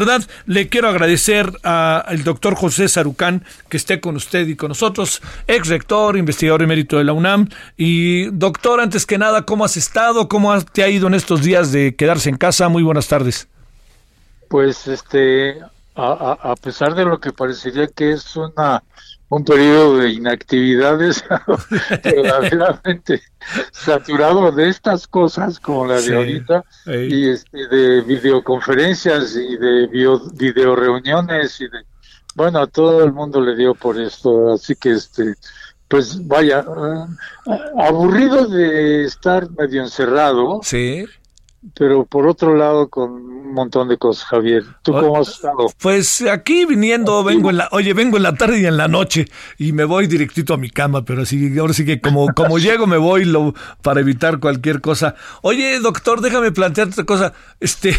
verdad, le quiero agradecer al doctor José Sarucán que esté con usted y con nosotros, ex rector, investigador emérito de la UNAM. Y doctor, antes que nada, ¿cómo has estado? ¿Cómo te ha ido en estos días de quedarse en casa? Muy buenas tardes. Pues este, a, a pesar de lo que parecería que es una un periodo de inactividades verdaderamente saturado de estas cosas como la de ahorita y este, de videoconferencias y de video, video reuniones y de bueno a todo el mundo le dio por esto así que este pues vaya uh, aburrido de estar medio encerrado sí pero por otro lado con un montón de cosas, Javier. ¿Tú cómo has estado? Pues aquí viniendo, vengo en la, oye, vengo en la tarde y en la noche y me voy directito a mi cama, pero así, ahora sí que como, como llego me voy lo, para evitar cualquier cosa. Oye, doctor, déjame plantear otra cosa. Este,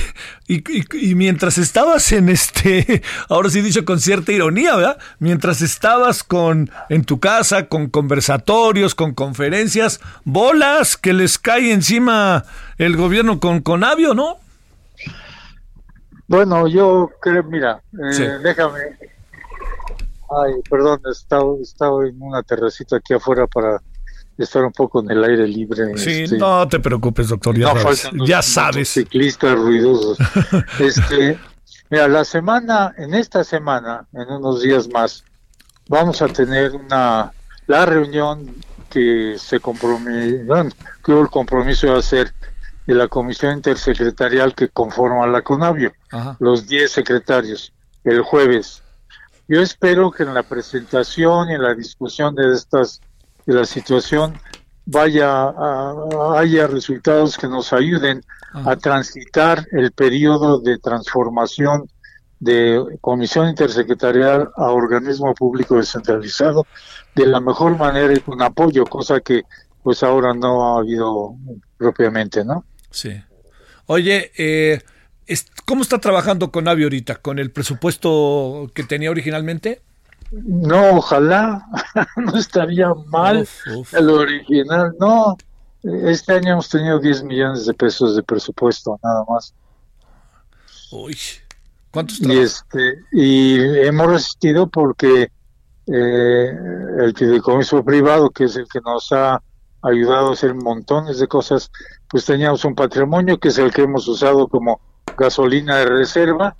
y, y, mientras estabas en este, ahora sí dicho con cierta ironía, ¿verdad? Mientras estabas con, en tu casa, con conversatorios, con conferencias, bolas que les cae encima el gobierno con con Conavio, ¿no? Bueno, yo creo, mira, eh, déjame. Ay, perdón, estaba, estaba en una terracita aquí afuera para estar un poco en el aire libre. Sí, este, no te preocupes, doctor, ya sabes. Ya sabes. Ciclistas ruidosos. este, mira, la semana, en esta semana, en unos días más, vamos a tener una la reunión que se comprometió, que hubo el compromiso de hacer de la comisión intersecretarial que conforma la CONAVIO, los 10 secretarios, el jueves. Yo espero que en la presentación y en la discusión de estas de la situación vaya a, haya resultados que nos ayuden a transitar el periodo de transformación de comisión intersecretarial a organismo público descentralizado de la mejor manera y con apoyo, cosa que pues ahora no ha habido propiamente, ¿no? Sí. Oye, eh, ¿cómo está trabajando con Avi ahorita? ¿Con el presupuesto que tenía originalmente? No, ojalá, no estaría mal el original. No, este año hemos tenido 10 millones de pesos de presupuesto, nada más. Uy, ¿cuántos y, este, y hemos resistido porque eh, el fideicomiso privado, que es el que nos ha ayudado a hacer montones de cosas, pues teníamos un patrimonio que es el que hemos usado como gasolina de reserva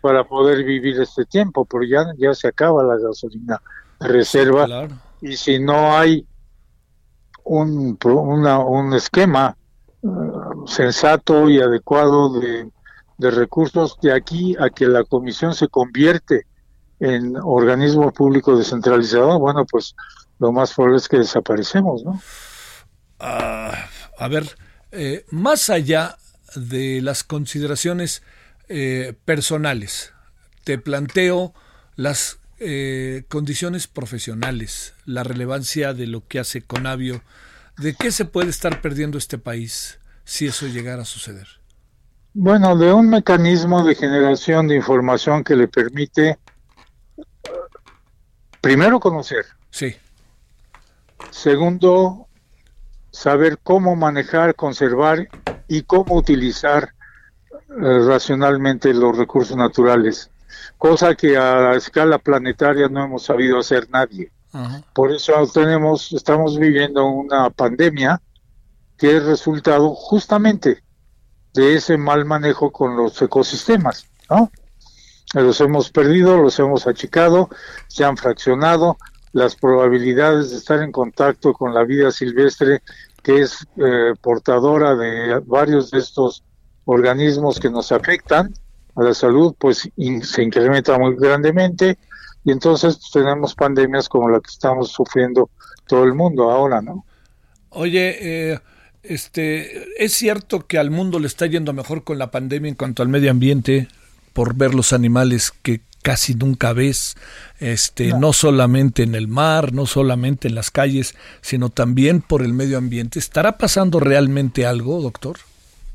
para poder vivir este tiempo, pero ya, ya se acaba la gasolina de reserva. Y si no hay un, un esquema uh, sensato y adecuado de, de recursos de aquí a que la comisión se convierte en organismo público descentralizado, bueno, pues lo más probable es que desaparecemos, ¿no? Ah, a ver, eh, más allá de las consideraciones eh, personales, te planteo las eh, condiciones profesionales, la relevancia de lo que hace Conavio, de qué se puede estar perdiendo este país si eso llegara a suceder. Bueno, de un mecanismo de generación de información que le permite primero conocer. Sí. Segundo, saber cómo manejar, conservar y cómo utilizar eh, racionalmente los recursos naturales, cosa que a escala planetaria no hemos sabido hacer nadie. Por eso tenemos, estamos viviendo una pandemia que es resultado justamente de ese mal manejo con los ecosistemas, ¿no? Los hemos perdido, los hemos achicado, se han fraccionado, las probabilidades de estar en contacto con la vida silvestre que es eh, portadora de varios de estos organismos que nos afectan a la salud, pues se incrementa muy grandemente y entonces pues, tenemos pandemias como la que estamos sufriendo todo el mundo ahora, ¿no? Oye, eh, este, es cierto que al mundo le está yendo mejor con la pandemia en cuanto al medio ambiente, por ver los animales que casi nunca ves, este, no. no. solamente en el mar, no solamente en las calles, sino también por el medio ambiente. ¿Estará pasando realmente algo, doctor?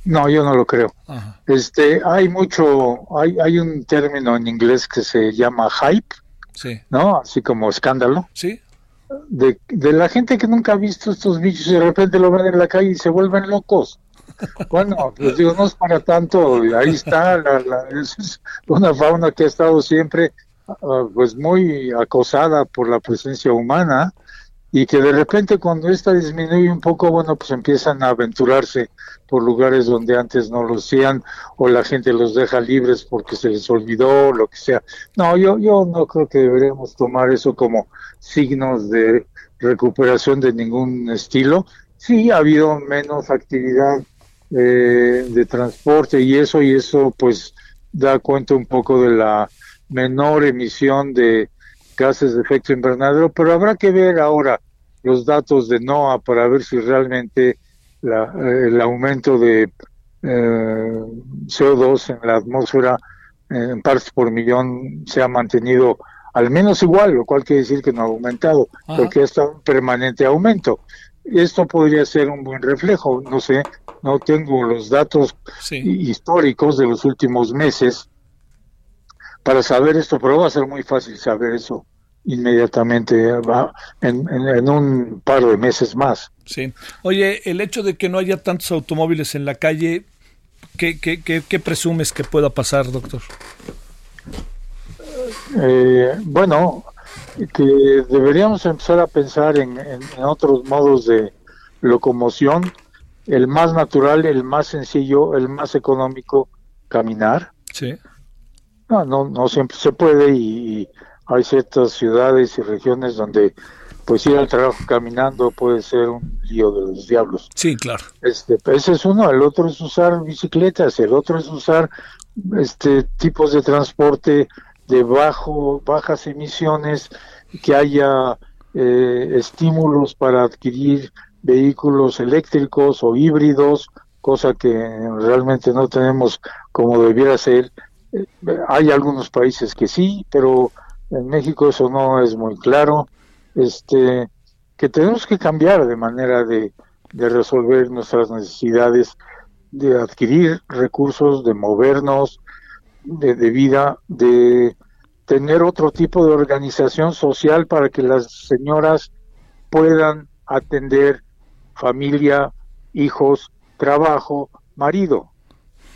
No, yo no lo creo. Ajá. Este, hay mucho, hay, hay un término en inglés que se llama hype, sí. ¿no? Así como escándalo. Sí. De, de la gente que nunca ha visto estos bichos y de repente lo ven en la calle y se vuelven locos. Bueno, pues digo, no es para tanto, ahí está, la, es una fauna que ha estado siempre uh, pues muy acosada por la presencia humana y que de repente cuando esta disminuye un poco, bueno, pues empiezan a aventurarse por lugares donde antes no lo hacían o la gente los deja libres porque se les olvidó, lo que sea. No, yo, yo no creo que deberíamos tomar eso como signos de recuperación de ningún estilo. Sí, ha habido menos actividad eh, de transporte y eso y eso pues da cuenta un poco de la menor emisión de gases de efecto invernadero, pero habrá que ver ahora los datos de NOAA para ver si realmente la, eh, el aumento de eh, CO2 en la atmósfera eh, en partes por millón se ha mantenido al menos igual, lo cual quiere decir que no ha aumentado, Ajá. porque está un permanente aumento. Esto podría ser un buen reflejo, no sé, no tengo los datos sí. históricos de los últimos meses para saber esto, pero va a ser muy fácil saber eso inmediatamente en, en, en, un par de meses más. Sí. Oye, el hecho de que no haya tantos automóviles en la calle, ¿qué, qué, qué, qué presumes que pueda pasar, doctor? Eh, bueno, que deberíamos empezar a pensar en, en, otros modos de locomoción, el más natural, el más sencillo, el más económico, caminar. Sí. No, no, no siempre se puede y, y hay ciertas ciudades y regiones donde pues ir al trabajo caminando puede ser un lío de los diablos. Sí, claro. Este, ese es uno, el otro es usar bicicletas, el otro es usar este tipos de transporte de bajo bajas emisiones, que haya eh, estímulos para adquirir vehículos eléctricos o híbridos, cosa que realmente no tenemos como debiera ser. Eh, hay algunos países que sí, pero en México eso no es muy claro. Este, que tenemos que cambiar de manera de, de resolver nuestras necesidades, de adquirir recursos, de movernos, de, de, vida, de tener otro tipo de organización social para que las señoras puedan atender familia, hijos, trabajo, marido.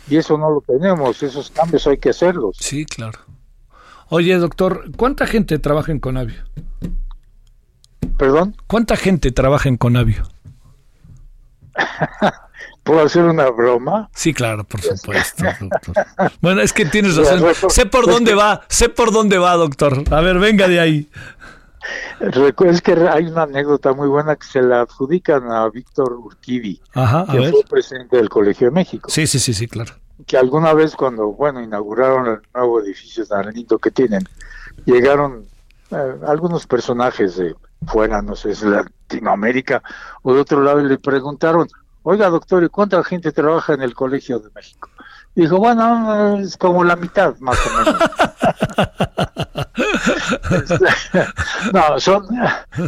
Y eso no lo tenemos, esos cambios hay que hacerlos. Sí, claro. Oye, doctor, ¿cuánta gente trabaja en Conavio? ¿Perdón? ¿Cuánta gente trabaja en Conavio? ¿Puedo hacer una broma? Sí, claro, por supuesto, doctor. Bueno, es que tienes razón. Sé por dónde va, sé por dónde va, doctor. A ver, venga de ahí. Es que hay una anécdota muy buena que se la adjudican a Víctor Urquidi, Ajá, que ver. fue presidente del Colegio de México. Sí, sí, sí, sí, claro. Que alguna vez cuando, bueno, inauguraron el nuevo edificio tan lindo que tienen, llegaron eh, algunos personajes de fuera, no sé, de Latinoamérica o de otro lado y le preguntaron, oiga doctor, ¿y cuánta gente trabaja en el Colegio de México? Y dijo, bueno, es como la mitad, más o menos. no, son,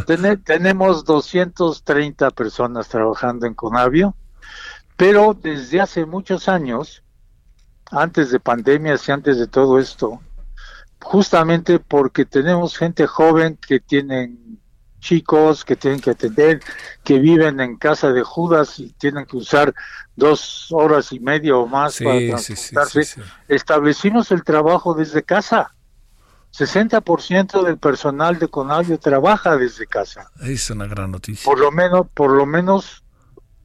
ten, tenemos 230 personas trabajando en Conavio, pero desde hace muchos años, antes de pandemias y antes de todo esto, justamente porque tenemos gente joven que tienen chicos que tienen que atender, que viven en casa de Judas y tienen que usar dos horas y media o más sí, para transportarse. Sí, sí, Establecimos el trabajo desde casa. 60% del personal de Conavio trabaja desde casa. Es una gran noticia. Por lo menos, por lo menos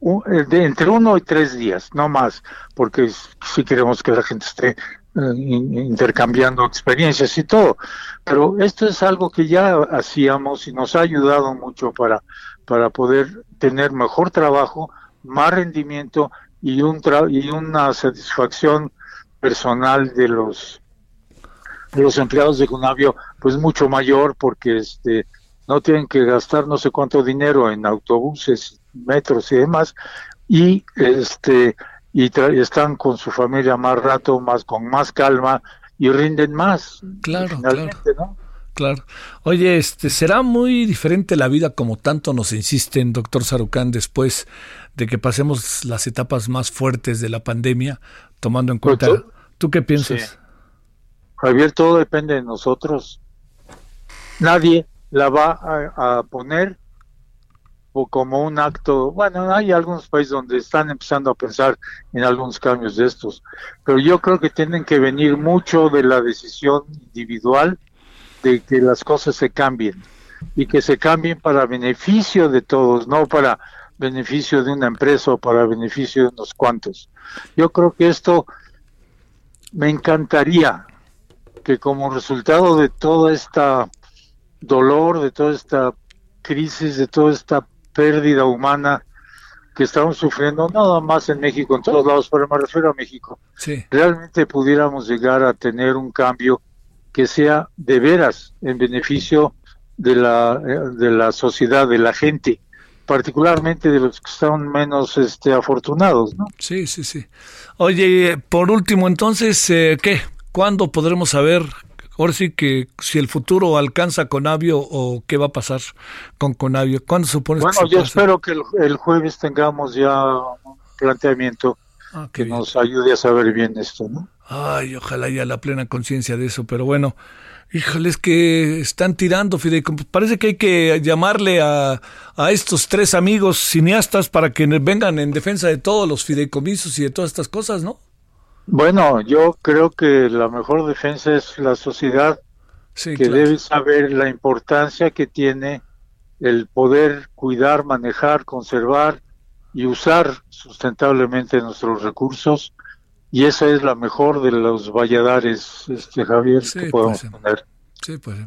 un, de entre uno y tres días, no más, porque si queremos que la gente esté intercambiando experiencias y todo. Pero esto es algo que ya hacíamos y nos ha ayudado mucho para, para poder tener mejor trabajo, más rendimiento y, un y una satisfacción personal de los los empleados de Conavio pues mucho mayor porque este no tienen que gastar no sé cuánto dinero en autobuses, metros y demás y este y están con su familia más rato, más con más calma y rinden más. Claro, claro. ¿no? Claro. Oye, este, ¿será muy diferente la vida como tanto nos insisten, doctor Sarucán, después de que pasemos las etapas más fuertes de la pandemia, tomando en cuenta... ¿Tú, qué piensas? Javier, todo depende de nosotros. Nadie la va a, poner como un acto, bueno, hay algunos países donde están empezando a pensar en algunos cambios de estos, pero yo creo que tienen que venir mucho de la decisión individual de que las cosas se cambien y que se cambien para beneficio de todos, no para beneficio de una empresa o para beneficio de unos cuantos. Yo creo que esto me encantaría que como resultado de toda esta dolor, de toda esta crisis, de toda esta pérdida humana que estamos sufriendo, nada más en México, en todos lados, pero me refiero a México, realmente pudiéramos llegar a tener un cambio que sea de veras en beneficio de la, de la sociedad, de la gente, particularmente de los que están menos este, afortunados, ¿no? Sí, sí, sí. Oye, por último, entonces, eh, ¿qué? ¿Cuándo podremos saber, ahora sí que si el futuro alcanza Conavio o qué va a pasar con Conavio? ¿Cuándo supones bueno, yo espero que el, jueves tengamos ya un planteamiento ah, que nos ayude a saber bien esto, ¿no? Ay, ojalá haya la plena conciencia de eso, pero bueno, híjole, es que están tirando fideicomisos. Parece que hay que llamarle a, a estos tres amigos cineastas para que vengan en defensa de todos los fideicomisos y de todas estas cosas, ¿no? Bueno, yo creo que la mejor defensa es la sociedad que debe saber la importancia que tiene el poder cuidar, manejar, conservar y usar sustentablemente nuestros recursos y esa es la mejor de los valladares, este Javier, que podemos poner. Sí, pues.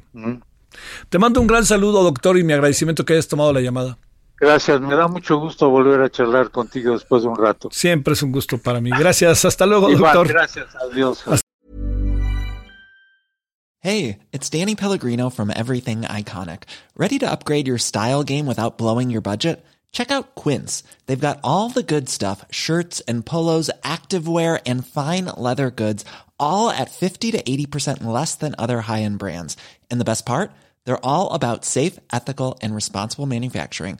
Te mando un gran saludo, doctor, y mi agradecimiento que hayas tomado la llamada. Gracias, me da mucho gusto volver a charlar contigo después de un rato. Siempre es un gusto para mí. Gracias, hasta luego, doctor. Gracias, adiós. Hey, it's Danny Pellegrino from Everything Iconic. ¿Ready to upgrade your style game without blowing your budget? Check out Quince. They've got all the good stuff shirts and polos, activewear, and fine leather goods, all at 50 to 80% less than other high end brands. And the best part? They're all about safe, ethical, and responsible manufacturing.